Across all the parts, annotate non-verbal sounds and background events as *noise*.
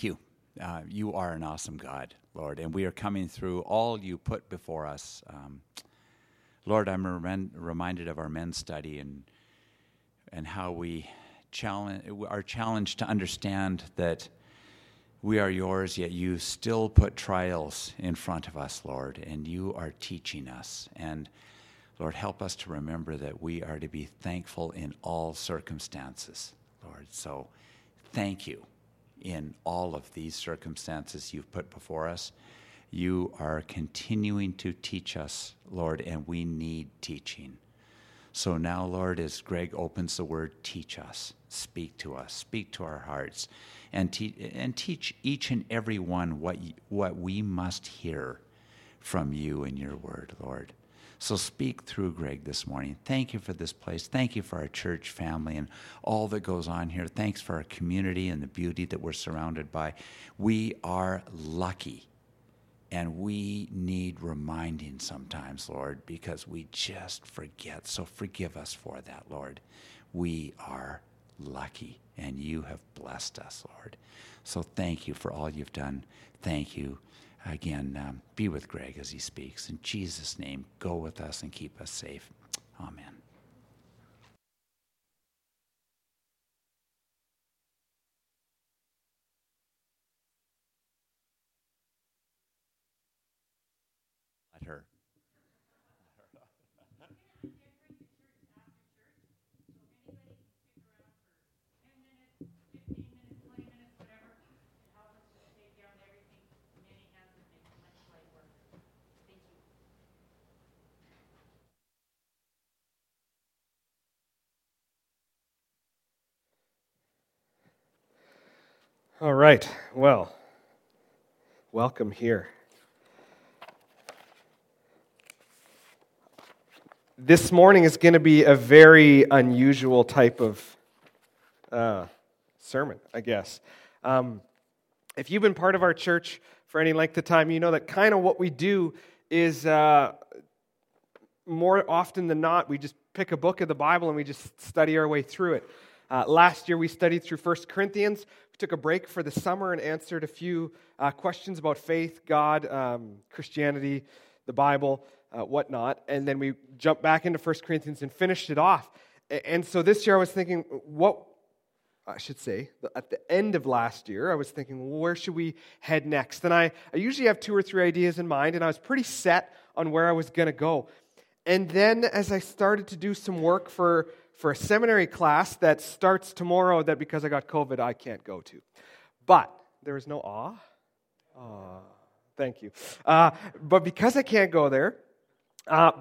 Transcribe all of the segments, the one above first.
You. Uh, you are an awesome God, Lord, and we are coming through all you put before us. Um, Lord, I'm rem- reminded of our men's study and and how we challenge are challenged to understand that we are yours, yet you still put trials in front of us, Lord, and you are teaching us. And Lord, help us to remember that we are to be thankful in all circumstances, Lord. So thank you in all of these circumstances you've put before us. You are continuing to teach us, Lord, and we need teaching. So now, Lord, as Greg opens the word, teach us, speak to us, speak to our hearts, and, te- and teach each and every one what, what we must hear from you in your word, Lord. So speak through Greg this morning. Thank you for this place. Thank you for our church family and all that goes on here. Thanks for our community and the beauty that we're surrounded by. We are lucky. And we need reminding sometimes, Lord, because we just forget. So forgive us for that, Lord. We are lucky, and you have blessed us, Lord. So thank you for all you've done. Thank you again, um, be with Greg as he speaks. In Jesus' name, go with us and keep us safe. Amen. Let her. All right. Well, welcome here. This morning is going to be a very unusual type of uh, sermon, I guess. Um, if you've been part of our church for any length of time, you know that kind of what we do is uh, more often than not, we just pick a book of the Bible and we just study our way through it. Uh, last year, we studied through 1 Corinthians. Took a break for the summer and answered a few uh, questions about faith, God, um, Christianity, the Bible, uh, whatnot. And then we jumped back into 1 Corinthians and finished it off. And so this year, I was thinking, what, I should say, at the end of last year, I was thinking, well, where should we head next? And I, I usually have two or three ideas in mind, and I was pretty set on where I was going to go. And then as I started to do some work for for a seminary class that starts tomorrow that because I got COVID, I can't go to. But there is no awe. Aw, thank you. Uh, but because I can't go there, uh,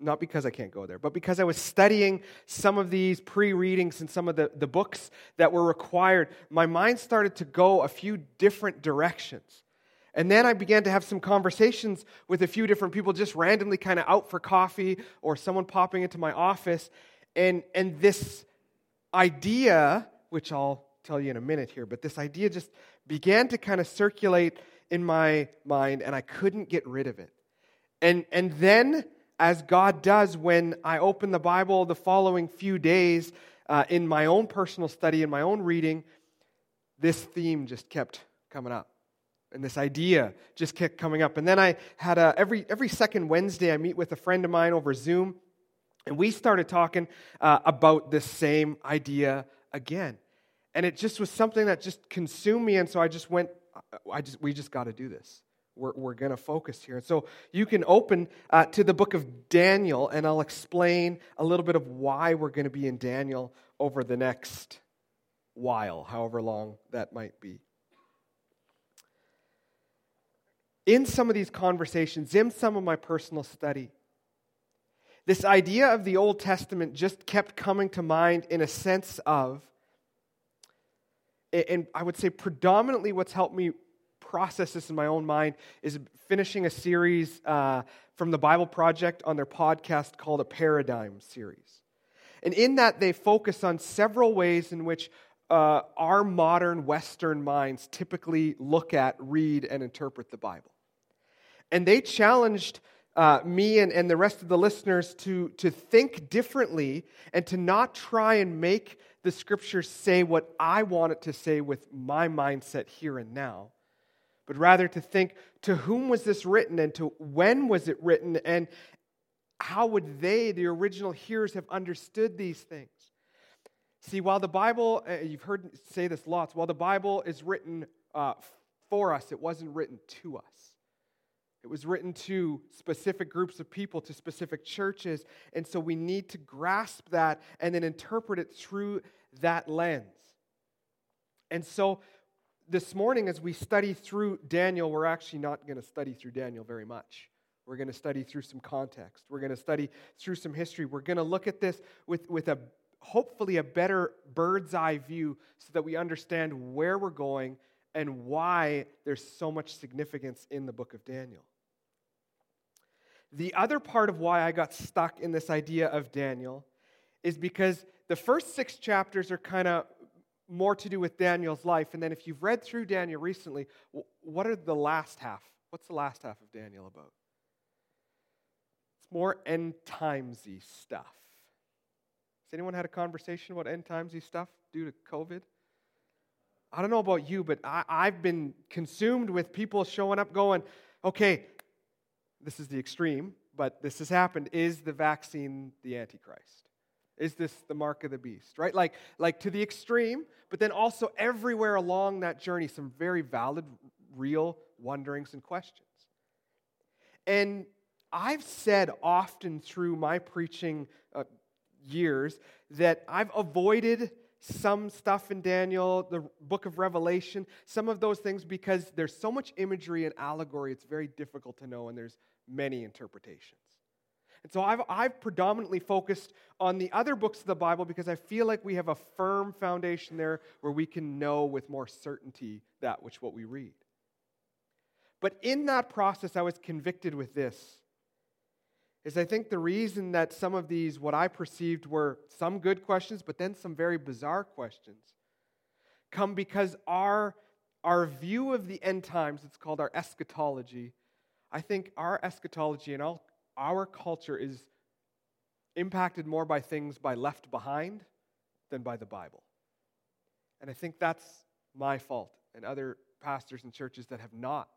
not because I can't go there, but because I was studying some of these pre readings and some of the, the books that were required, my mind started to go a few different directions. And then I began to have some conversations with a few different people, just randomly kind of out for coffee or someone popping into my office. And, and this idea, which I'll tell you in a minute here, but this idea just began to kind of circulate in my mind, and I couldn't get rid of it. And, and then, as God does when I open the Bible the following few days uh, in my own personal study, in my own reading, this theme just kept coming up. And this idea just kept coming up. And then I had a, every, every second Wednesday, I meet with a friend of mine over Zoom and we started talking uh, about this same idea again. And it just was something that just consumed me. And so I just went, I just, we just got to do this. We're, we're going to focus here. And so you can open uh, to the book of Daniel, and I'll explain a little bit of why we're going to be in Daniel over the next while, however long that might be. In some of these conversations, in some of my personal study, this idea of the Old Testament just kept coming to mind in a sense of, and I would say predominantly what's helped me process this in my own mind is finishing a series uh, from the Bible Project on their podcast called a Paradigm series. And in that, they focus on several ways in which uh, our modern Western minds typically look at, read, and interpret the Bible. And they challenged uh, me and, and the rest of the listeners to, to think differently and to not try and make the scriptures say what I want it to say with my mindset here and now, but rather to think to whom was this written and to when was it written and how would they, the original hearers, have understood these things? See, while the Bible, uh, you've heard say this lots, while the Bible is written uh, for us, it wasn't written to us. It was written to specific groups of people, to specific churches. And so we need to grasp that and then interpret it through that lens. And so this morning, as we study through Daniel, we're actually not going to study through Daniel very much. We're going to study through some context. We're going to study through some history. We're going to look at this with, with a hopefully a better bird's eye view so that we understand where we're going and why there's so much significance in the book of Daniel. The other part of why I got stuck in this idea of Daniel is because the first six chapters are kind of more to do with Daniel's life. And then if you've read through Daniel recently, what are the last half? What's the last half of Daniel about? It's more end timesy stuff. Has anyone had a conversation about end timesy stuff due to COVID? I don't know about you, but I, I've been consumed with people showing up going, okay, this is the extreme, but this has happened. Is the vaccine the Antichrist? Is this the mark of the beast? Right? Like, like to the extreme, but then also everywhere along that journey, some very valid, real wonderings and questions. And I've said often through my preaching uh, years that I've avoided some stuff in Daniel, the book of Revelation, some of those things because there's so much imagery and allegory, it's very difficult to know, and there's many interpretations. And so I've, I've predominantly focused on the other books of the Bible because I feel like we have a firm foundation there where we can know with more certainty that which what we read. But in that process, I was convicted with this. Is I think the reason that some of these, what I perceived were some good questions, but then some very bizarre questions, come because our, our view of the end times, it's called our eschatology, I think our eschatology and all, our culture is impacted more by things by left behind than by the Bible. And I think that's my fault and other pastors and churches that have not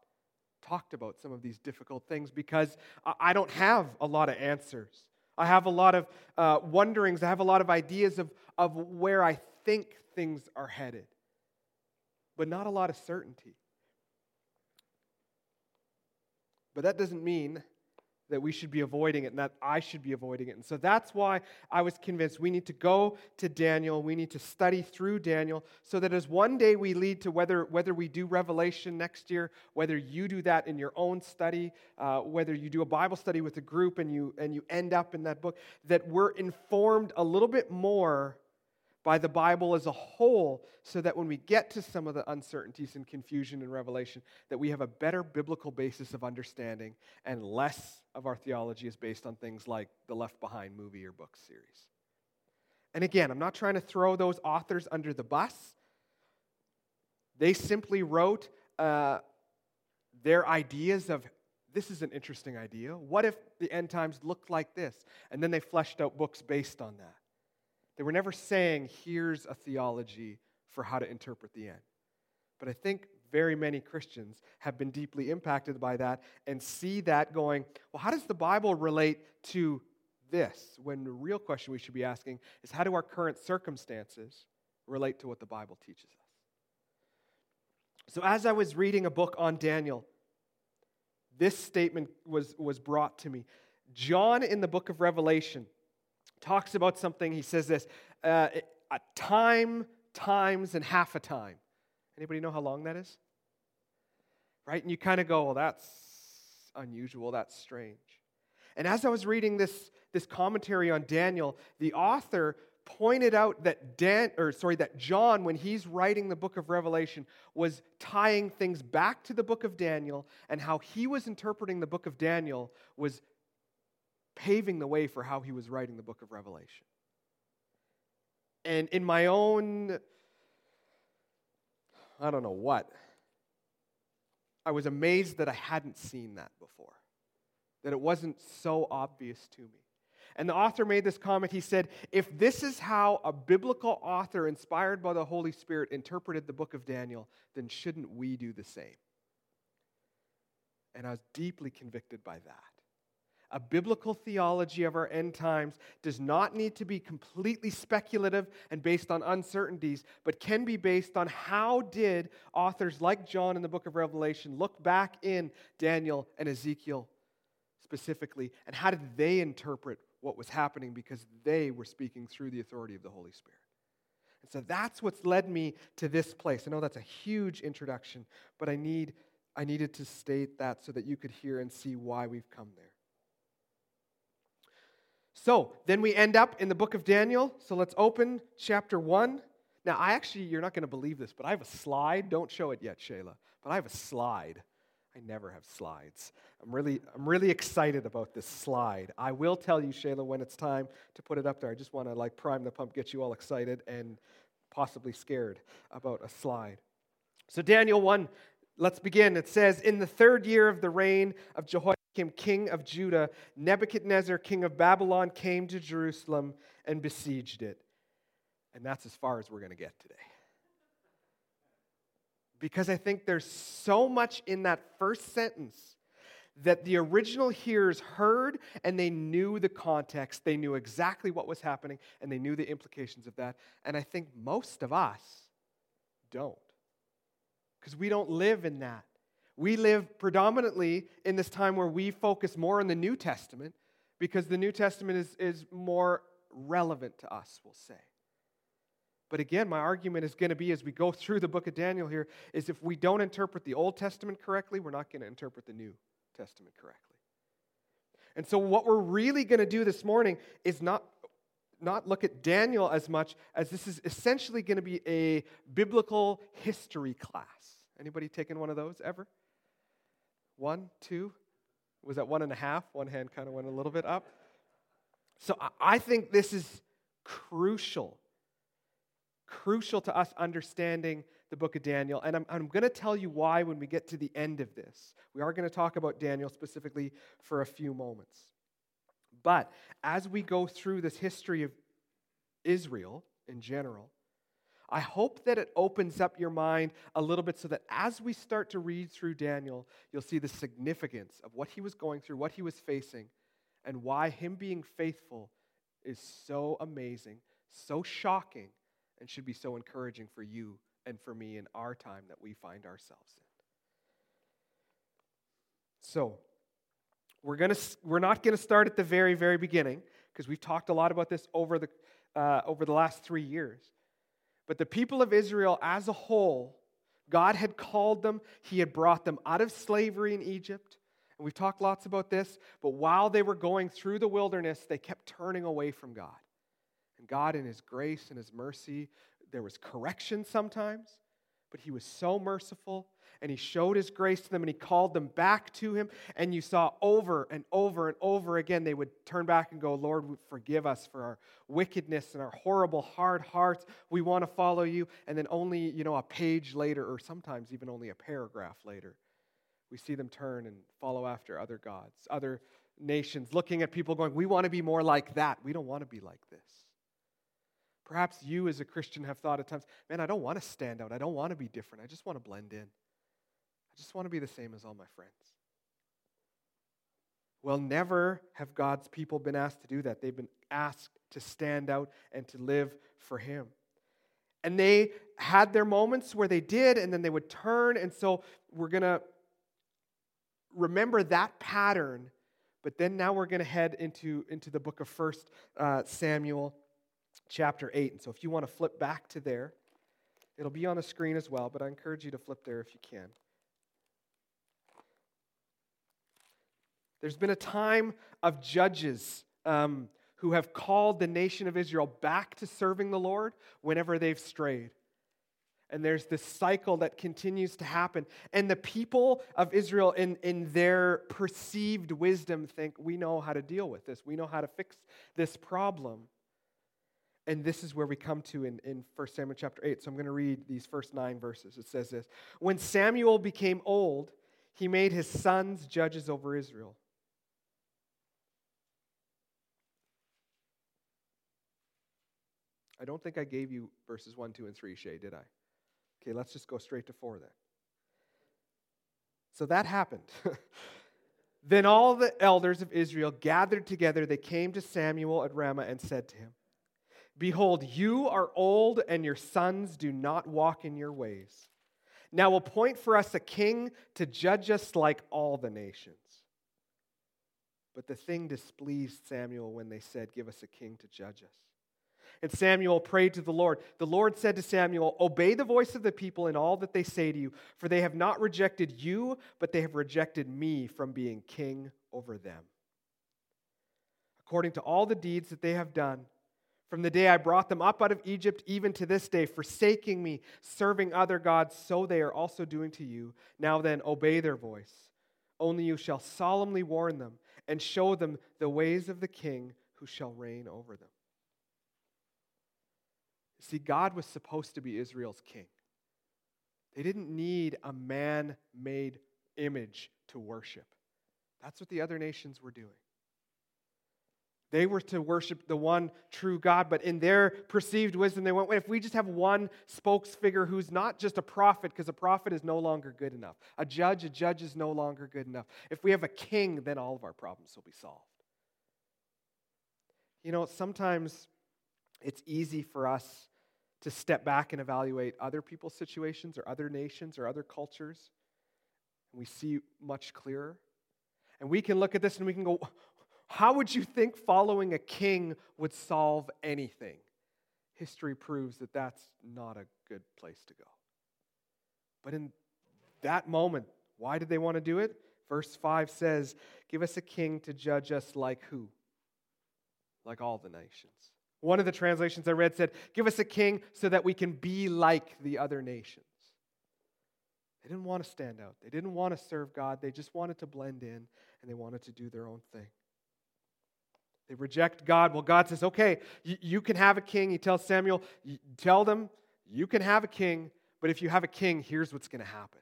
talked about some of these difficult things because I don't have a lot of answers. I have a lot of uh, wonderings. I have a lot of ideas of, of where I think things are headed, but not a lot of certainty. But that doesn't mean that we should be avoiding it and that I should be avoiding it. And so that's why I was convinced we need to go to Daniel. We need to study through Daniel so that as one day we lead to whether, whether we do Revelation next year, whether you do that in your own study, uh, whether you do a Bible study with a group and you, and you end up in that book, that we're informed a little bit more by the Bible as a whole so that when we get to some of the uncertainties and confusion in Revelation, that we have a better biblical basis of understanding and less of our theology is based on things like the Left Behind movie or book series. And again, I'm not trying to throw those authors under the bus. They simply wrote uh, their ideas of this is an interesting idea. What if the end times looked like this? And then they fleshed out books based on that. They were never saying, here's a theology for how to interpret the end. But I think very many Christians have been deeply impacted by that and see that going, well, how does the Bible relate to this? When the real question we should be asking is, how do our current circumstances relate to what the Bible teaches us? So, as I was reading a book on Daniel, this statement was, was brought to me. John in the book of Revelation talks about something. He says this uh, a time, times, and half a time. Anybody know how long that is? Right? And you kind of go, well, that's unusual, that's strange. And as I was reading this, this commentary on Daniel, the author pointed out that Dan, or sorry, that John, when he's writing the book of Revelation, was tying things back to the book of Daniel, and how he was interpreting the book of Daniel was paving the way for how he was writing the book of Revelation. And in my own, I don't know what, I was amazed that I hadn't seen that before, that it wasn't so obvious to me. And the author made this comment. He said, If this is how a biblical author inspired by the Holy Spirit interpreted the book of Daniel, then shouldn't we do the same? And I was deeply convicted by that. A biblical theology of our end times does not need to be completely speculative and based on uncertainties, but can be based on how did authors like John in the book of Revelation look back in Daniel and Ezekiel specifically, and how did they interpret what was happening because they were speaking through the authority of the Holy Spirit. And so that's what's led me to this place. I know that's a huge introduction, but I need I needed to state that so that you could hear and see why we've come there. So then we end up in the book of Daniel. So let's open chapter 1. Now, I actually, you're not going to believe this, but I have a slide. Don't show it yet, Shayla. But I have a slide. I never have slides. I'm really, I'm really excited about this slide. I will tell you, Shayla, when it's time to put it up there. I just want to like prime the pump, get you all excited and possibly scared about a slide. So, Daniel 1, let's begin. It says, In the third year of the reign of Jehoiakim, king of Judah, Nebuchadnezzar, king of Babylon, came to Jerusalem and besieged it. And that's as far as we're going to get today. Because I think there's so much in that first sentence that the original hearers heard and they knew the context. They knew exactly what was happening and they knew the implications of that. And I think most of us don't. Because we don't live in that. We live predominantly in this time where we focus more on the New Testament because the New Testament is, is more relevant to us, we'll say. But again, my argument is going to be as we go *laughs* through the book of Daniel here is if we don't interpret the Old Testament correctly, we're not going to interpret the New Testament correctly. And so what we're really going to do this morning is not not look at Daniel as much as this is essentially going to be a biblical history class. Anybody taken one of those ever? One, two? Was that one and a half? One hand kind of went a little bit up. So I think this is crucial, crucial to us understanding the book of Daniel. And I'm, I'm going to tell you why when we get to the end of this. We are going to talk about Daniel specifically for a few moments. But as we go through this history of Israel in general, I hope that it opens up your mind a little bit so that as we start to read through Daniel, you'll see the significance of what he was going through, what he was facing, and why him being faithful is so amazing, so shocking, and should be so encouraging for you and for me in our time that we find ourselves in. So, we're, gonna, we're not going to start at the very, very beginning because we've talked a lot about this over the, uh, over the last three years. But the people of Israel as a whole, God had called them, He had brought them out of slavery in Egypt. And we've talked lots about this, but while they were going through the wilderness, they kept turning away from God. And God, in His grace and His mercy, there was correction sometimes, but He was so merciful and he showed his grace to them and he called them back to him. And you saw over and over and over again, they would turn back and go, Lord, forgive us for our wickedness and our horrible, hard hearts. We want to follow you. And then only, you know, a page later, or sometimes even only a paragraph later, we see them turn and follow after other gods, other nations, looking at people going, We want to be more like that. We don't want to be like this. Perhaps you, as a Christian, have thought at times, man, I don't want to stand out. I don't want to be different. I just want to blend in. I just want to be the same as all my friends. Well, never have God's people been asked to do that. They've been asked to stand out and to live for Him. And they had their moments where they did, and then they would turn. And so we're going to remember that pattern. But then now we're going to head into, into the book of First uh, Samuel, chapter 8. And so if you want to flip back to there, it'll be on the screen as well, but I encourage you to flip there if you can. There's been a time of judges um, who have called the nation of Israel back to serving the Lord whenever they've strayed. And there's this cycle that continues to happen. And the people of Israel, in, in their perceived wisdom, think we know how to deal with this, we know how to fix this problem. And this is where we come to in, in 1 Samuel chapter 8. So I'm going to read these first nine verses. It says this When Samuel became old, he made his sons judges over Israel. I don't think I gave you verses 1, 2, and 3, Shay, did I? Okay, let's just go straight to 4 then. So that happened. *laughs* then all the elders of Israel gathered together. They came to Samuel at Ramah and said to him, Behold, you are old, and your sons do not walk in your ways. Now appoint for us a king to judge us like all the nations. But the thing displeased Samuel when they said, Give us a king to judge us. And Samuel prayed to the Lord. The Lord said to Samuel, Obey the voice of the people in all that they say to you, for they have not rejected you, but they have rejected me from being king over them. According to all the deeds that they have done, from the day I brought them up out of Egypt, even to this day, forsaking me, serving other gods, so they are also doing to you. Now then, obey their voice. Only you shall solemnly warn them and show them the ways of the king who shall reign over them. See, God was supposed to be Israel's king. They didn't need a man made image to worship. That's what the other nations were doing. They were to worship the one true God, but in their perceived wisdom, they went, "Wait, if we just have one spokesfigure who's not just a prophet, because a prophet is no longer good enough. A judge, a judge is no longer good enough. If we have a king, then all of our problems will be solved. You know, sometimes it's easy for us to step back and evaluate other people's situations or other nations or other cultures. And we see much clearer. And we can look at this and we can go, how would you think following a king would solve anything? History proves that that's not a good place to go. But in that moment, why did they want to do it? Verse 5 says, Give us a king to judge us like who? Like all the nations. One of the translations I read said, Give us a king so that we can be like the other nations. They didn't want to stand out. They didn't want to serve God. They just wanted to blend in and they wanted to do their own thing. They reject God. Well, God says, Okay, you, can have a king. He tells Samuel, Tell them, you can have a king, but if you have a king, here's what's going to happen.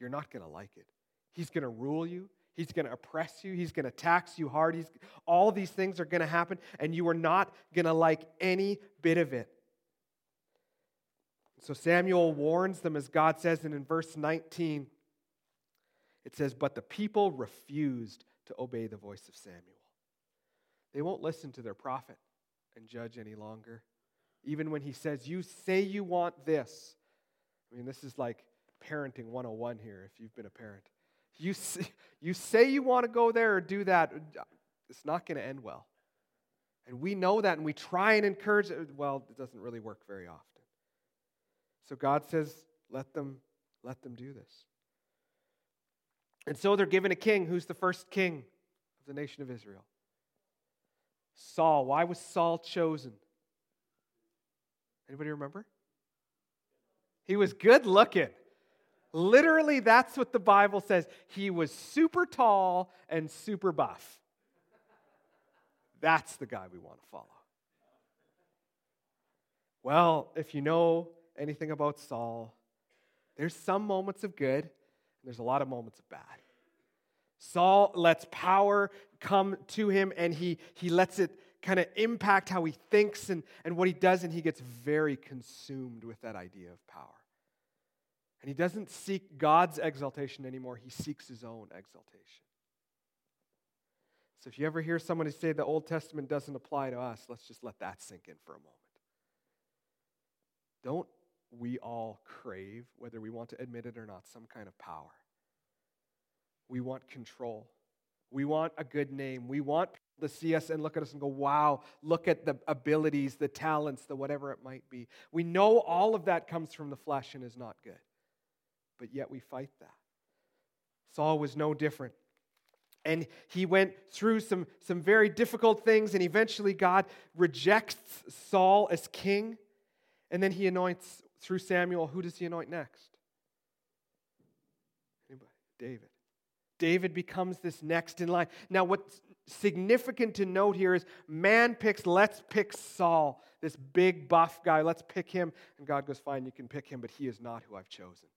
You're not going to like it. He's going to rule you. He's going to oppress you. He's going to tax you hard. He's, all these things are going to happen, and you are not going to like any bit of it. So Samuel warns them, as God says, and in verse 19, it says, But the people refused to obey the voice of Samuel. They won't listen to their prophet and judge any longer. Even when he says, You say you want this. I mean, this is like parenting 101 here, if you've been a parent. You say, *laughs* you say you want to go there or do that, it's not going to end well. And we know that and we try and encourage it. Well, it doesn't really work very often. So God says, let them, let them do this. And so they're given a king. Who's the first king of the nation of Israel? Saul. Why was Saul chosen? Anybody remember? He was good looking. Literally, that's what the Bible says. He was super tall and super buff. That's the guy we want to follow. Well, if you know anything about Saul, there's some moments of good, and there's a lot of moments of bad. Saul lets power come to him, and he, he lets it kind of impact how he thinks and, and what he does, and he gets very consumed with that idea of power. And he doesn't seek God's exaltation anymore, he seeks his own exaltation. So if you ever hear somebody say the Old Testament doesn't apply to us, let's just let that sink in for a moment. Don't we all crave, whether we want to admit it or not, some kind of power? We want control. We want a good name. We want people to see us and look at us and go, wow, look at the abilities, the talents, the whatever it might be. We know all of that comes from the flesh and is not good but yet we fight that. Saul was no different. And he went through some, some very difficult things, and eventually God rejects Saul as king. And then he anoints, through Samuel, who does he anoint next? Anybody? David. David becomes this next in line. Now, what's significant to note here is man picks, let's pick Saul, this big buff guy, let's pick him. And God goes, fine, you can pick him, but he is not who I've chosen.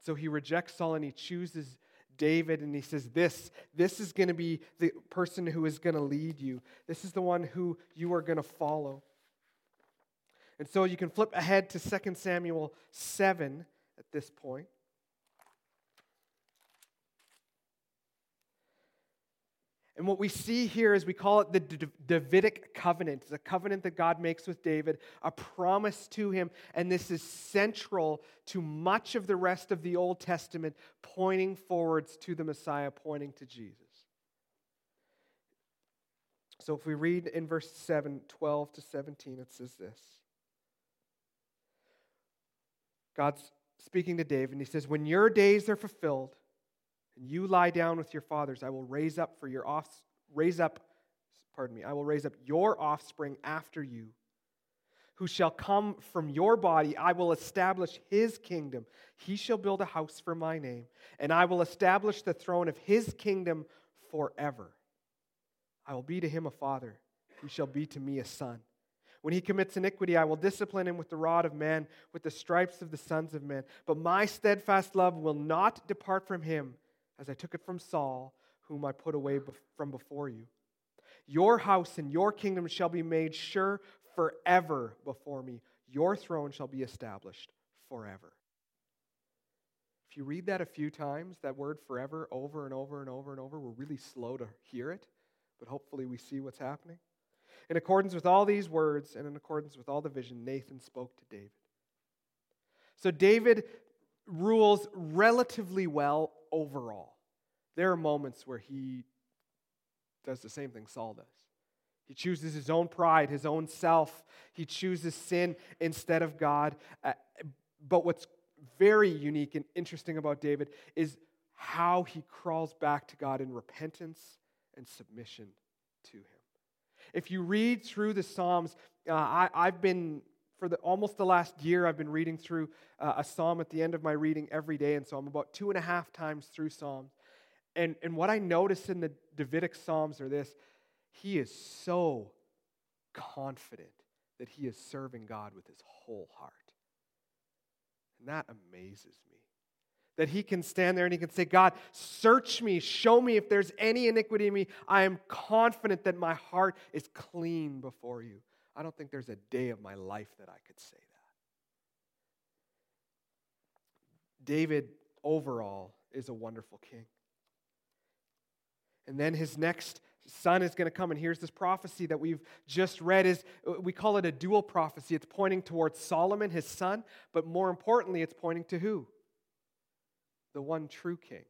So he rejects Saul and he chooses David and he says, This, this is going to be the person who is going to lead you. This is the one who you are going to follow. And so you can flip ahead to 2 Samuel 7 at this point. And what we see here is we call it the Davidic covenant. It's a covenant that God makes with David, a promise to him. And this is central to much of the rest of the Old Testament, pointing forwards to the Messiah, pointing to Jesus. So if we read in verse 7, 12 to 17, it says this God's speaking to David, and he says, When your days are fulfilled, and you lie down with your fathers, I will raise up for your off, raise up, pardon me, I will raise up your offspring after you, who shall come from your body. I will establish his kingdom. He shall build a house for my name, and I will establish the throne of his kingdom forever. I will be to him a father, he shall be to me a son. When he commits iniquity, I will discipline him with the rod of man, with the stripes of the sons of men. But my steadfast love will not depart from him as I took it from Saul, whom I put away from before you. Your house and your kingdom shall be made sure forever before me. Your throne shall be established forever. If you read that a few times, that word forever, over and over and over and over, we're really slow to hear it, but hopefully we see what's happening. In accordance with all these words and in accordance with all the vision, Nathan spoke to David. So David rules relatively well overall. There are moments where he does the same thing Saul does. He chooses his own pride, his own self. He chooses sin instead of God. Uh, but what's very unique and interesting about David is how he crawls back to God in repentance and submission to him. If you read through the Psalms, uh, I, have been for the, almost the last year, I've been reading through uh, a psalm at the end of my reading every day. And so I'm about two and a half times through Psalms. And, and what I notice in the Davidic Psalms are this he is so confident that he is serving God with his whole heart. And that amazes me. That he can stand there and he can say, God, search me, show me if there's any iniquity in me. I am confident that my heart is clean before you. I don't think there's a day of my life that I could say that. David, overall, is a wonderful king. And then his next son is going to come and here's this prophecy that we've just read is uh, we call it a dual prophecy it's pointing towards solomon his son but more importantly it's pointing to who the one true king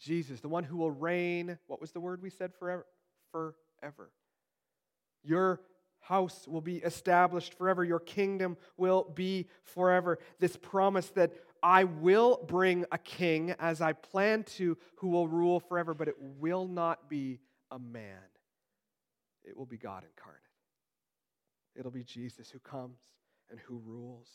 jesus the one who will reign what was the word we said forever forever your house will be established forever. Your kingdom will be forever. This promise that I will bring a king as I plan to who will rule forever, but it will not be a man. It will be God incarnate. It'll be Jesus who comes and who rules.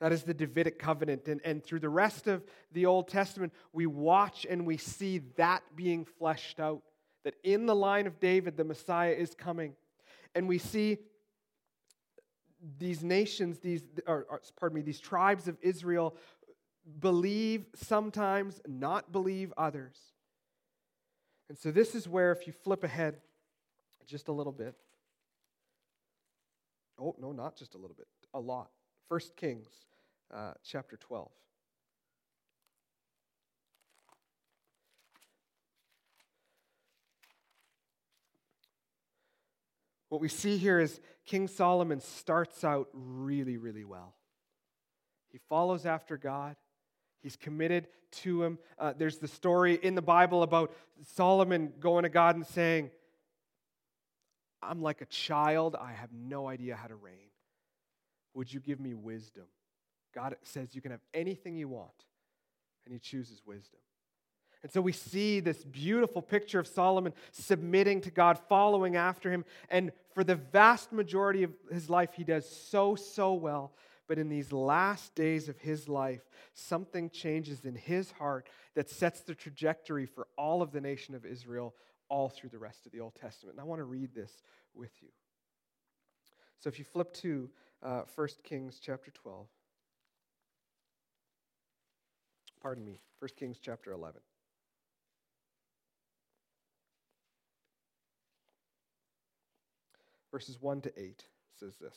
That is the Davidic covenant. And, and through the rest of the Old Testament, we watch and we see that being fleshed out. That in the line of David, the Messiah is coming and we see these nations, these, or, or, pardon me, these tribes of Israel believe sometimes, not believe others. And so this is where, if you flip ahead just a little bit, oh, no, not just a little bit, a lot. First Kings uh, chapter 12. What we see here is King Solomon starts out really, really well. He follows after God. He's committed to him. Uh, there's the story in the Bible about Solomon going to God and saying, I'm like a child. I have no idea how to reign. Would you give me wisdom? God says you can have anything you want, and he chooses wisdom. And so we see this beautiful picture of Solomon submitting to God, following after him. And for the vast majority of his life, he does so, so well. But in these last days of his life, something changes in his heart that sets the trajectory for all of the nation of Israel all through the rest of the Old Testament. And I want to read this with you. So if you flip to uh, 1 Kings chapter 12, pardon me, 1 Kings chapter 11. Verses 1 to 8 says this.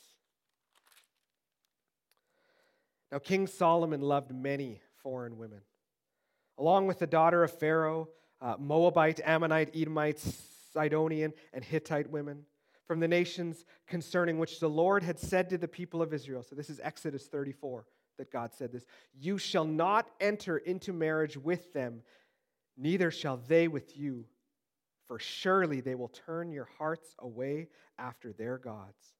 Now, King Solomon loved many foreign women, along with the daughter of Pharaoh, uh, Moabite, Ammonite, Edomite, Sidonian, and Hittite women from the nations concerning which the Lord had said to the people of Israel. So, this is Exodus 34 that God said this. You shall not enter into marriage with them, neither shall they with you, for surely they will turn your hearts away after their gods.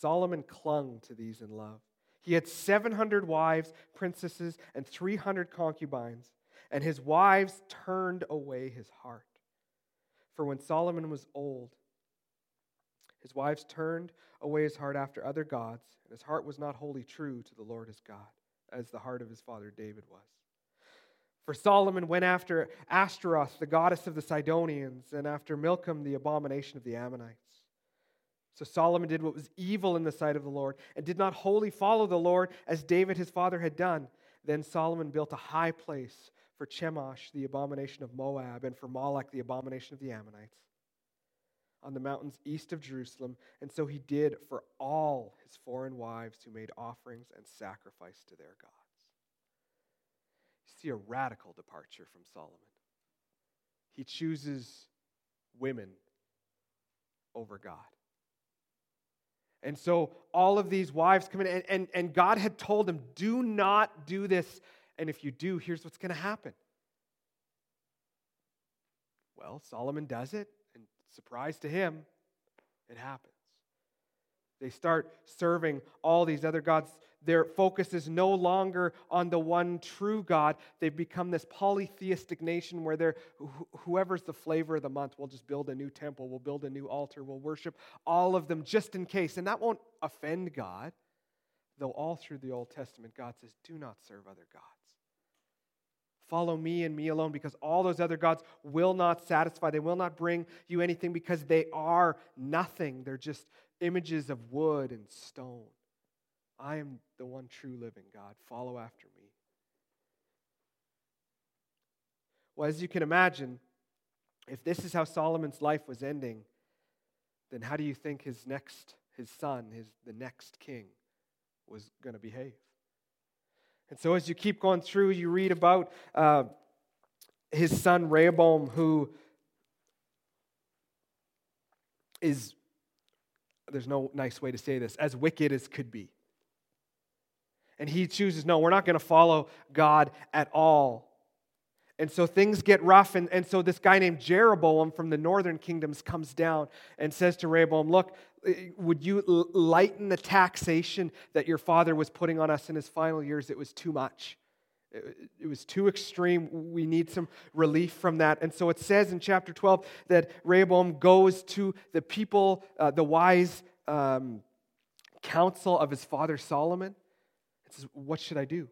Solomon clung to these in love. He had 700 wives, princesses, and 300 concubines, and his wives turned away his heart. For when Solomon was old, his wives turned away his heart after other gods, and his heart was not wholly true to the Lord his God, as the heart of his father David was. For Solomon went after Ashtaroth, the goddess of the Sidonians, and after Milcom, the abomination of the Ammonites. So Solomon did what was evil in the sight of the Lord and did not wholly follow the Lord as David his father had done. Then Solomon built a high place for Chemosh, the abomination of Moab, and for Moloch, the abomination of the Ammonites, on the mountains east of Jerusalem. And so he did for all his foreign wives who made offerings and sacrifice to their gods. See a radical departure from Solomon. He chooses women over God. And so all of these wives come in, and, and, and God had told them, do not do this. And if you do, here's what's going to happen. Well, Solomon does it, and surprise to him, it happens. They start serving all these other gods. Their focus is no longer on the one true God. They've become this polytheistic nation where they're whoever's the flavor of the month, we'll just build a new temple, we'll build a new altar, we'll worship all of them just in case. And that won't offend God, though all through the Old Testament, God says, do not serve other gods. Follow me and me alone because all those other gods will not satisfy. They will not bring you anything because they are nothing. They're just images of wood and stone. I am the one true living God. Follow after me. Well, as you can imagine, if this is how Solomon's life was ending, then how do you think his next, his son, his, the next king, was going to behave? And so, as you keep going through, you read about uh, his son Rehoboam, who is there's no nice way to say this, as wicked as could be. And he chooses, no, we're not going to follow God at all. And so things get rough. And, and so this guy named Jeroboam from the northern kingdoms comes down and says to Rehoboam, Look, eh, would you lighten the taxation that your father was putting on us in his final years? It was too much. It was too extreme. We need some relief from that. And so it says in chapter 12 that Rehoboam goes to the people, uh, the wise um, counsel of his father Solomon, and says, What should I do?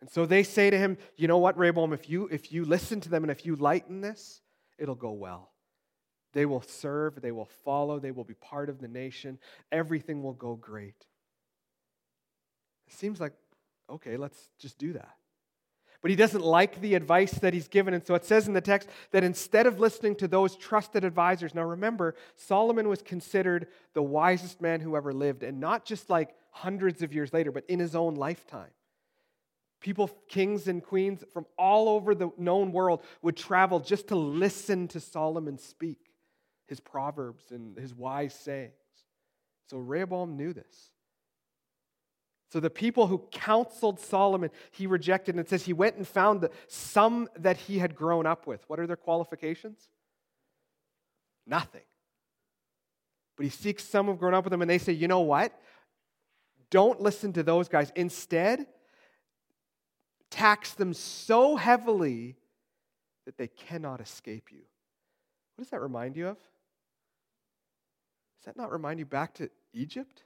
And so they say to him, You know what, Rehoboam, if you, if you listen to them and if you lighten this, it'll go well. They will serve, they will follow, they will be part of the nation. Everything will go great. It seems like okay, let's just do that. But he doesn't like the advice that he's given. And so it says in the text that instead of listening to those trusted advisors, now remember, Solomon was considered the wisest man who ever lived, and not just like hundreds of years later, but in his own lifetime. People, kings and queens from all over the known world would travel just to listen to Solomon speak his proverbs and his wise sayings. So Rehoboam knew this. So the people who counseled Solomon, he rejected. And it says he went and found the, some that he had grown up with. What are their qualifications? Nothing. But he seeks some who've grown up with him, and they say, you know what? Don't listen to those guys. Instead, tax them so heavily that they cannot escape you. What does that remind you of? Does that not remind you back to Egypt?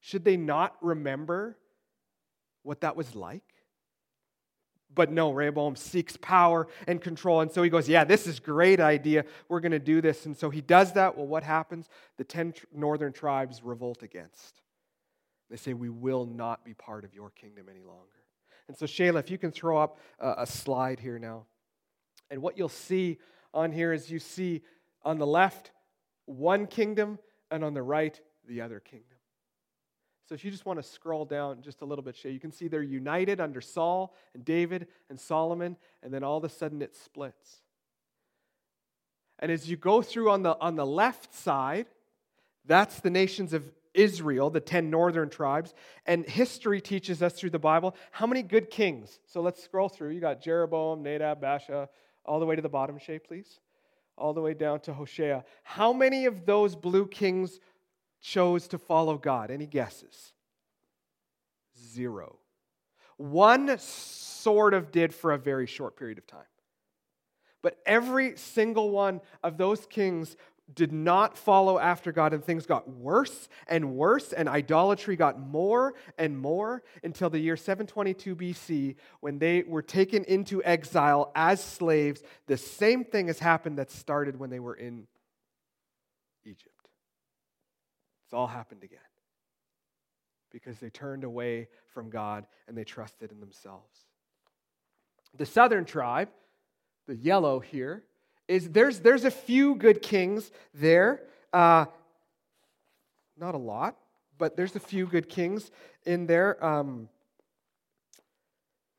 Should they not remember what that was like? But no, Rehoboam seeks power and control. And so he goes, Yeah, this is great idea. We're going to do this. And so he does that. Well, what happens? The 10 northern tribes revolt against. They say, We will not be part of your kingdom any longer. And so, Shayla, if you can throw up a slide here now. And what you'll see on here is you see on the left one kingdom, and on the right, the other kingdom. So if you just want to scroll down just a little bit, Shay, you can see they're united under Saul and David and Solomon, and then all of a sudden it splits. And as you go through on the, on the left side, that's the nations of Israel, the 10 northern tribes. And history teaches us through the Bible how many good kings. So let's scroll through. You got Jeroboam, Nadab, Baasha, all the way to the bottom, Shay, please. All the way down to Hoshea. How many of those blue kings chose to follow God? Any guesses? Zero. One sort of did for a very short period of time. But every single one of those kings did not follow after God, and things got worse and worse, and idolatry got more and more until the year 722 BC when they were taken into exile as slaves. The same thing has happened that started when they were in Egypt. It's all happened again because they turned away from God and they trusted in themselves. The southern tribe, the yellow here, is there's, there's a few good kings there. Uh, not a lot, but there's a few good kings in there um,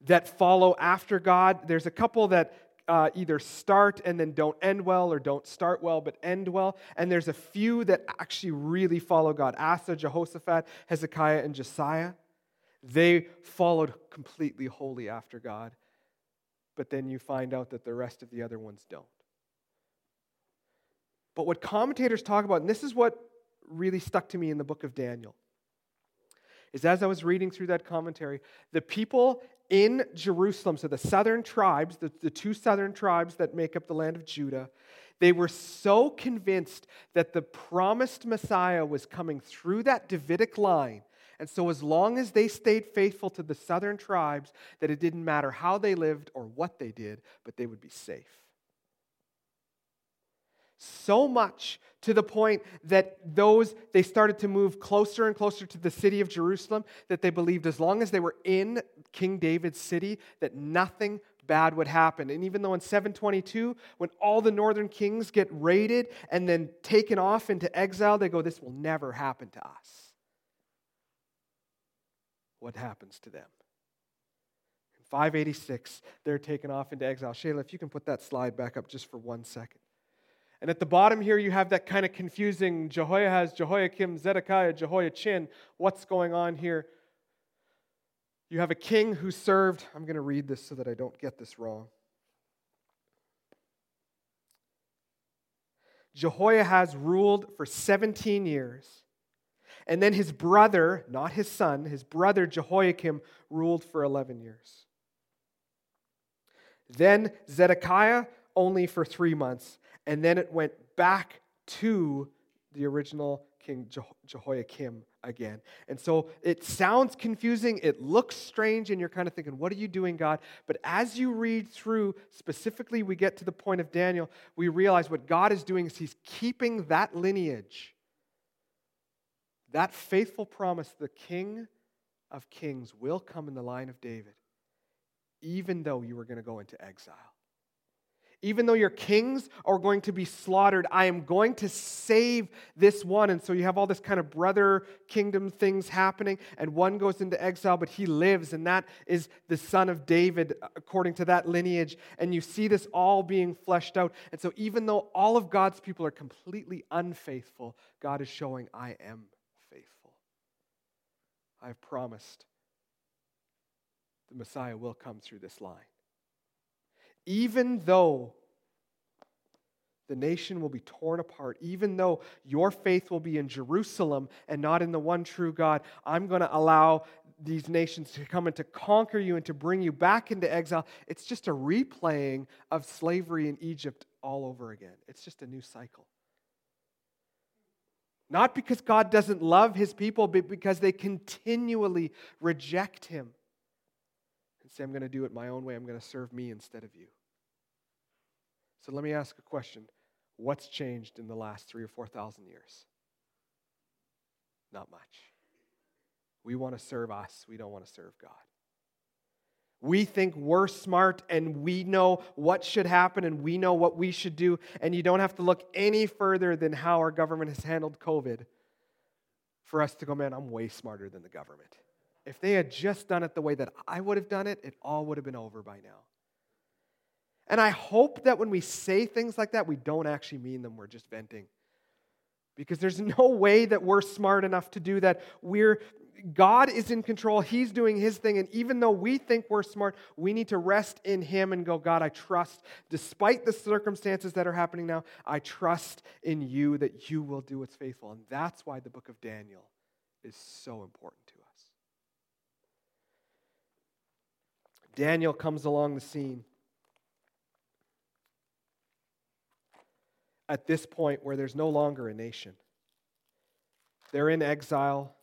that follow after God. There's a couple that uh, either start and then don't end well, or don't start well but end well. And there's a few that actually really follow God Asa, Jehoshaphat, Hezekiah, and Josiah. They followed completely wholly after God. But then you find out that the rest of the other ones don't. But what commentators talk about, and this is what really stuck to me in the book of Daniel, is as I was reading through that commentary, the people in Jerusalem, so the southern tribes, the, the two southern tribes that make up the land of Judah, they were so convinced that the promised Messiah was coming through that Davidic line. And so, as long as they stayed faithful to the southern tribes, that it didn't matter how they lived or what they did, but they would be safe. So much to the point that those they started to move closer and closer to the city of Jerusalem that they believed as long as they were in King David's city that nothing bad would happen. And even though in 722 when all the northern kings get raided and then taken off into exile they go this will never happen to us. What happens to them? In 586 they're taken off into exile. Shayla, if you can put that slide back up just for one second. And at the bottom here, you have that kind of confusing Jehoahaz, Jehoiakim, Zedekiah, Jehoiachin. What's going on here? You have a king who served, I'm going to read this so that I don't get this wrong. Jehoahaz ruled for 17 years. And then his brother, not his son, his brother Jehoiakim ruled for 11 years. Then Zedekiah only for three months and then it went back to the original King Jehoiakim again. And so it sounds confusing, it looks strange, and you're kind of thinking, what are you doing, God? But as you read through, specifically, we get to the point of Daniel, we realize what God is doing is He's keeping that lineage, that faithful promise, the King of Kings will come in the line of David, even though you were going to go into exile. Even though your kings are going to be slaughtered, I am going to save this one. And so you have all this kind of brother kingdom things happening, and one goes into exile, but he lives, and that is the son of David according to that lineage. And you see this all being fleshed out. And so even though all of God's people are completely unfaithful, God is showing, I am faithful. I have promised the Messiah will come through this line even though the nation will be torn apart, even though your faith will be in Jerusalem and not in the one true God, I'm going to allow these nations to come and to conquer you and to bring you back into exile. It's just a replaying of slavery in Egypt all over again. It's just a new cycle. Not because God doesn't love his people, but because they continually reject him and say, I'm going to do it my own way. I'm going to serve me instead of you. So let me ask a question What's changed in the last three or 4,000 years? Not much. We want to serve us, we don't want to serve God. We think we're smart and we know what should happen and we know what we should do. And you don't have to look any further than how our government has handled COVID for us to go, man, I'm way smarter than the government. If they had just done it the way that I would have done it, it all would have been over by now. And I hope that when we say things like that, we don't actually mean them, we're just venting. Because there's *laughs* no way that we're smart enough to do that. We're God is in control. He's doing his thing. And even though we think we're smart, we need to rest in him and go, God, I trust, despite the circumstances that are happening now, I trust in you that you will do what's faithful. And that's why the book of Daniel is so important to us. Daniel comes along the scene. At this point, where there's no longer a nation, they're in exile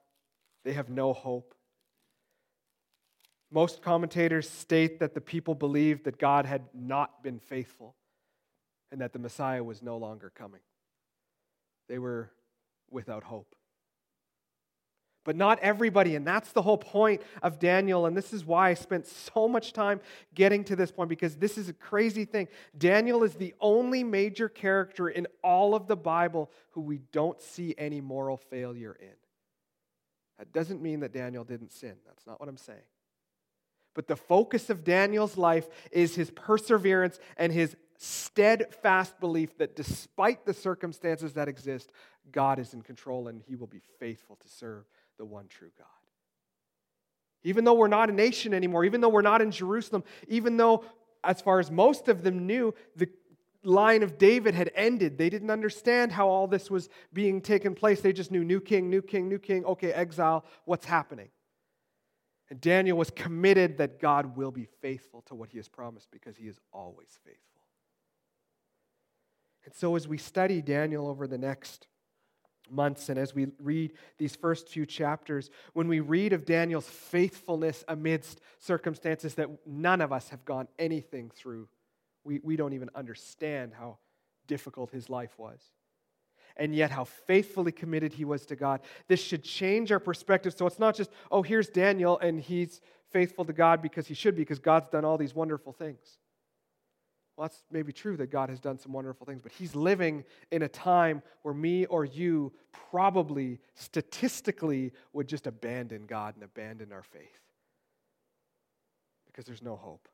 they have no hope. Most commentators state that the people believed that God had not been faithful and that the Messiah was no longer coming. They were without hope. But not everybody, and that's the whole point of Daniel. And this is why I spent so much time getting to this point because this is a crazy thing. Daniel is the only major character in all of the Bible who we don't see any moral failure in. That doesn't mean that Daniel didn't sin. That's not what I'm saying. But the focus of Daniel's life is his perseverance and his steadfast belief that despite the circumstances that exist, God is in control and he will be faithful to serve the one true God. Even though we're not a nation anymore, even though we're not in Jerusalem, even though, as far as most of them knew, the line of David had ended. They didn't understand how all this was being taken place. They just knew new king, new king, new king. Okay, exile, what's happening? And Daniel was committed that God will be faithful to what he has promised because he is always faithful. And so, as we study Daniel over the next months and as we read these first few chapters, when we read of Daniel's faithfulness amidst circumstances that none of us have gone anything through we, we don't even understand how difficult his life was. And yet, how faithfully committed he was to God. This should change our perspective. So it's not just, oh, here's Daniel, and he's faithful to God because he should be, because God's done all these wonderful things. Well, that's maybe true that God has done some wonderful things, but he's living in a time where me or you probably statistically would just abandon God and abandon our faith because there's no hope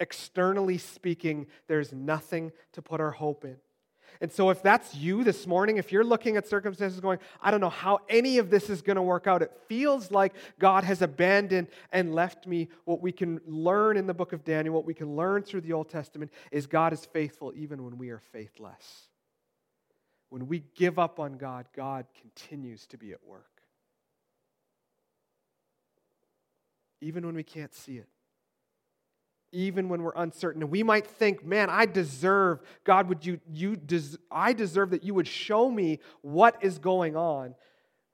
externally speaking, there's nothing to put our hope in. And so, if that's you this morning, if you're looking at circumstances going, I don't know how any of this is going to work out, it feels like God has abandoned and left me. What we can learn in the book of Daniel, what we can learn through the Old Testament, is God is faithful even when we are faithless. When we give up on God, God continues to be at work. Even when we can't see it even when we're uncertain. And we might think, man, I deserve, God, would you, you des- I deserve that you would show me what is going on.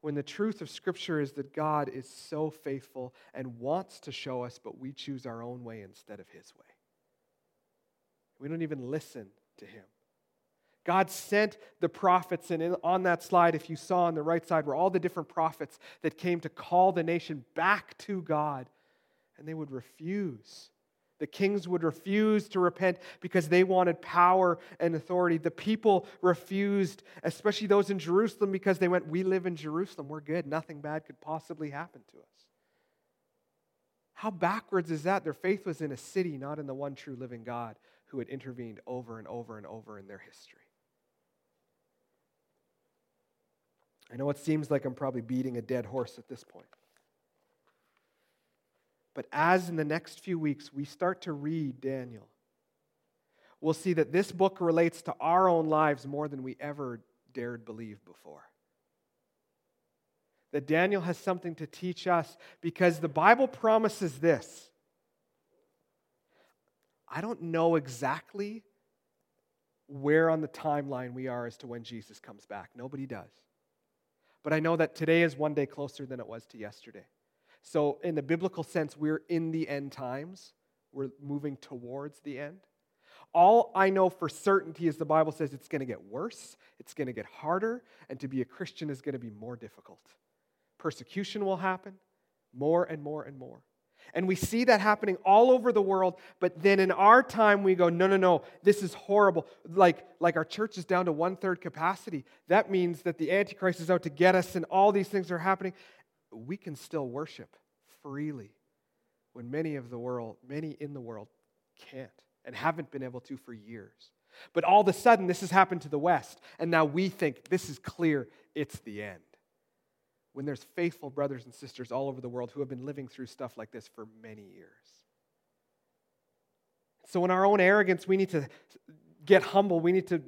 When the truth of Scripture is that God is so faithful and wants to show us, but we choose our own way instead of His way. We don't even listen to Him. God sent the prophets, and in, on that slide, if you saw on the right side, were all the different prophets that came to call the nation back to God, and they would refuse the kings would refuse to repent because they wanted power and authority. The people refused, especially those in Jerusalem, because they went, We live in Jerusalem. We're good. Nothing bad could possibly happen to us. How backwards is that? Their faith was in a city, not in the one true living God who had intervened over and over and over in their history. I know it seems like I'm probably beating a dead horse at this point. But as in the next few weeks we start to read Daniel, we'll see that this book relates to our own lives more than we ever dared believe before. That Daniel has something to teach us because the Bible promises this. I don't know exactly where on the timeline we are as to when Jesus comes back. Nobody does. But I know that today is one day closer than it was to yesterday. So, in the biblical sense, we're in the end times. We're moving towards the end. All I know for certainty is the Bible says it's going to get worse, it's going to get harder, and to be a Christian is going to be more difficult. Persecution will happen more and more and more. And we see that happening all over the world, but then in our time we go, no, no, no, this is horrible. Like, like our church is down to one third capacity. That means that the Antichrist is out to get us and all these things are happening. We can still worship freely when many of the world, many in the world can't and haven't been able to for years. But all of a sudden, this has happened to the West, and now we think this is clear, it's the end when there's faithful brothers and sisters all over the world who have been living through stuff like this for many years. So, in our own arrogance, we need to get humble. We need to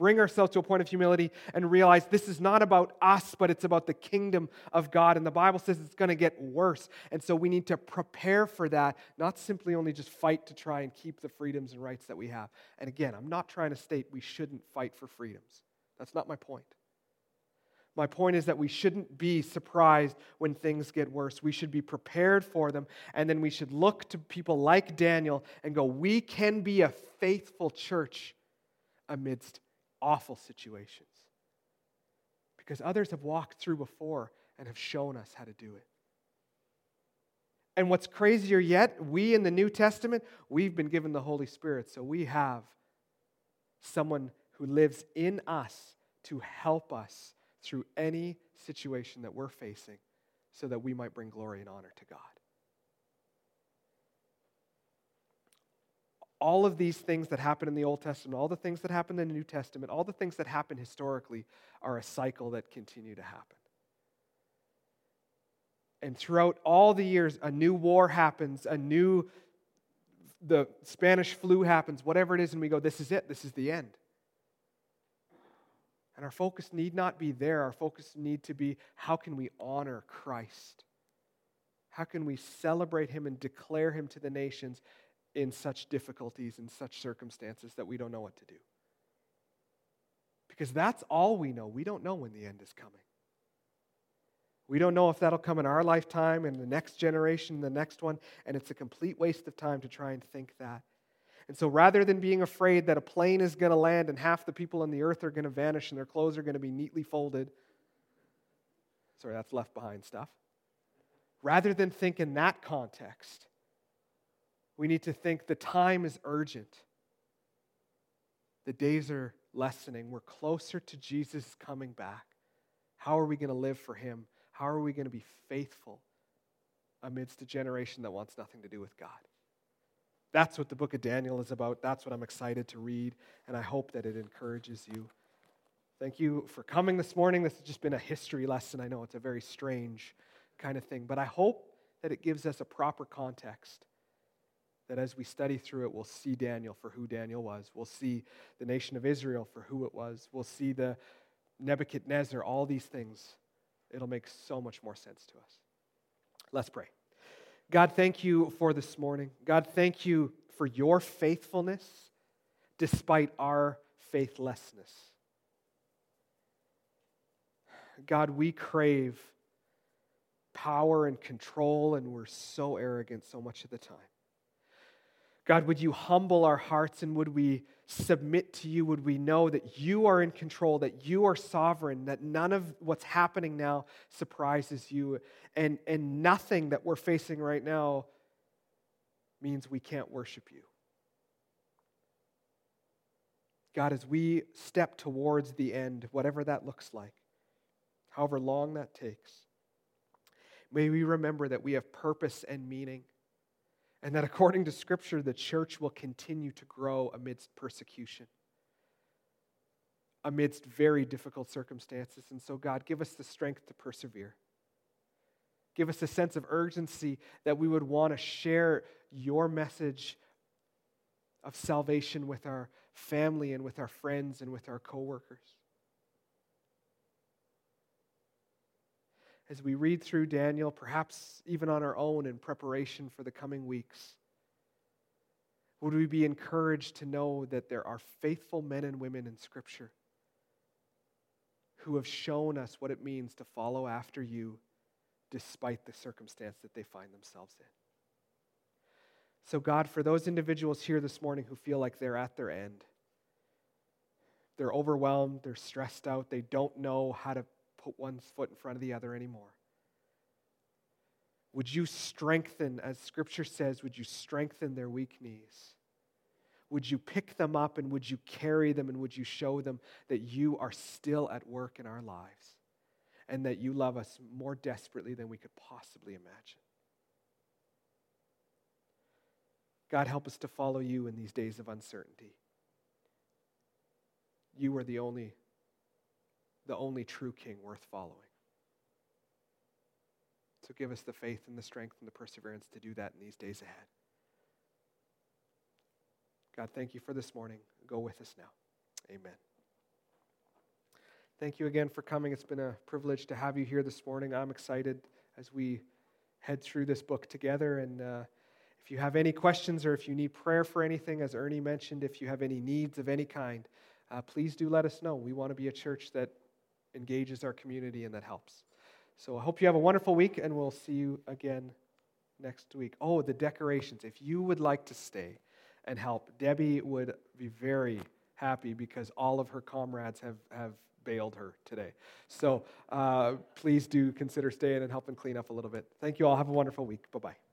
bring ourselves to a point of humility and realize this is not about us, but it's about the kingdom of God. And the Bible says it's going to get worse. And so we need to prepare for that, not simply only just fight to try and keep the freedoms and rights that we have. And again, I'm not trying to state we shouldn't fight for freedoms. That's not my point. My point is that we shouldn't be surprised when things get worse. We should be prepared for them. And then we should look to people like Daniel and go, we can be a faithful church amidst awful situations. Because others have walked through before and have shown us how to do it. And what's crazier yet, we in the New Testament, we've been given the Holy Spirit. So we have someone who lives in us to help us through any situation that we're facing so that we might bring glory and honor to God. All of these things that happen in the Old Testament, all the things that happen in the New Testament, all the things that happen historically are a cycle that continue to happen. And throughout all the years, a new war happens, a new, the Spanish flu happens, whatever it is, and we go, this is it, this is the end. And our focus need not be there. Our focus need to be how can we honor Christ? How can we celebrate him and declare him to the nations in such difficulties, in such circumstances that we don't know what to do? Because that's all we know. We don't know when the end is coming. We don't know if that'll come in our lifetime, in the next generation, the next one, and it's a complete waste of time to try and think that. And so rather than being afraid that a plane is going to land and half the people on the earth are going to vanish and their clothes are going to be neatly folded, sorry, that's left behind stuff. Rather than think in that context, we need to think the time is urgent. The days are lessening. We're closer to Jesus coming back. How are we going to live for him? How are we going to be faithful amidst a generation that wants nothing to do with God? That's what the book of Daniel is about. That's what I'm excited to read, and I hope that it encourages you. Thank you for coming this morning. This has just been a history lesson. I know it's a very strange kind of thing, but I hope that it gives us a proper context. That as we study through it, we'll see Daniel for who Daniel was. We'll see the nation of Israel for who it was. We'll see the Nebuchadnezzar, all these things. It'll make so much more sense to us. Let's pray. God, thank you for this morning. God, thank you for your faithfulness despite our faithlessness. God, we crave power and control, and we're so arrogant so much of the time. God, would you humble our hearts and would we submit to you? Would we know that you are in control, that you are sovereign, that none of what's happening now surprises you, and, and nothing that we're facing right now means we can't worship you? God, as we step towards the end, whatever that looks like, however long that takes, may we remember that we have purpose and meaning and that according to Scripture, the church will continue to grow amidst persecution, amidst very difficult circumstances. And so, God, give us the strength to persevere. Give us a sense of urgency that we would want to share your message of salvation with our family and with our friends and with our coworkers. As we read through Daniel, perhaps even on our own in preparation for the coming weeks, would we be encouraged to know that there are faithful men and women in Scripture who have shown us what it means to follow after you despite the circumstance that they find themselves in? So, God, for those individuals here this morning who feel like they're at their end, they're overwhelmed, they're stressed out, they don't know how to put one foot in front of the other anymore. Would you strengthen, as Scripture says, would you strengthen their weak knees? Would you pick them up and would you carry them and would you show them that you are still at work in our lives and that you love us more desperately than we could possibly imagine? God, help us to follow you in these days of uncertainty. You are the only, the only true king worth following. So give us the faith and the strength and the perseverance to do that in these days ahead. God, thank you for this morning. Go with us now. Amen. Thank you again for coming. It's been a privilege to have you here this morning. I'm excited as we head through this book together. And uh, if you have any questions or if you need prayer for anything, as Ernie mentioned, if you have any needs of any kind, uh, please do let us know. We want to be a church that engages our community and that helps. So I hope you have a wonderful week, and we'll see you again next week. Oh, the decorations. If you would like to stay and help, Debbie would be very happy because all of her comrades have, have bailed her today. So uh, please do consider staying and helping clean up a little bit. Thank you all. Have a wonderful week. Bye bye.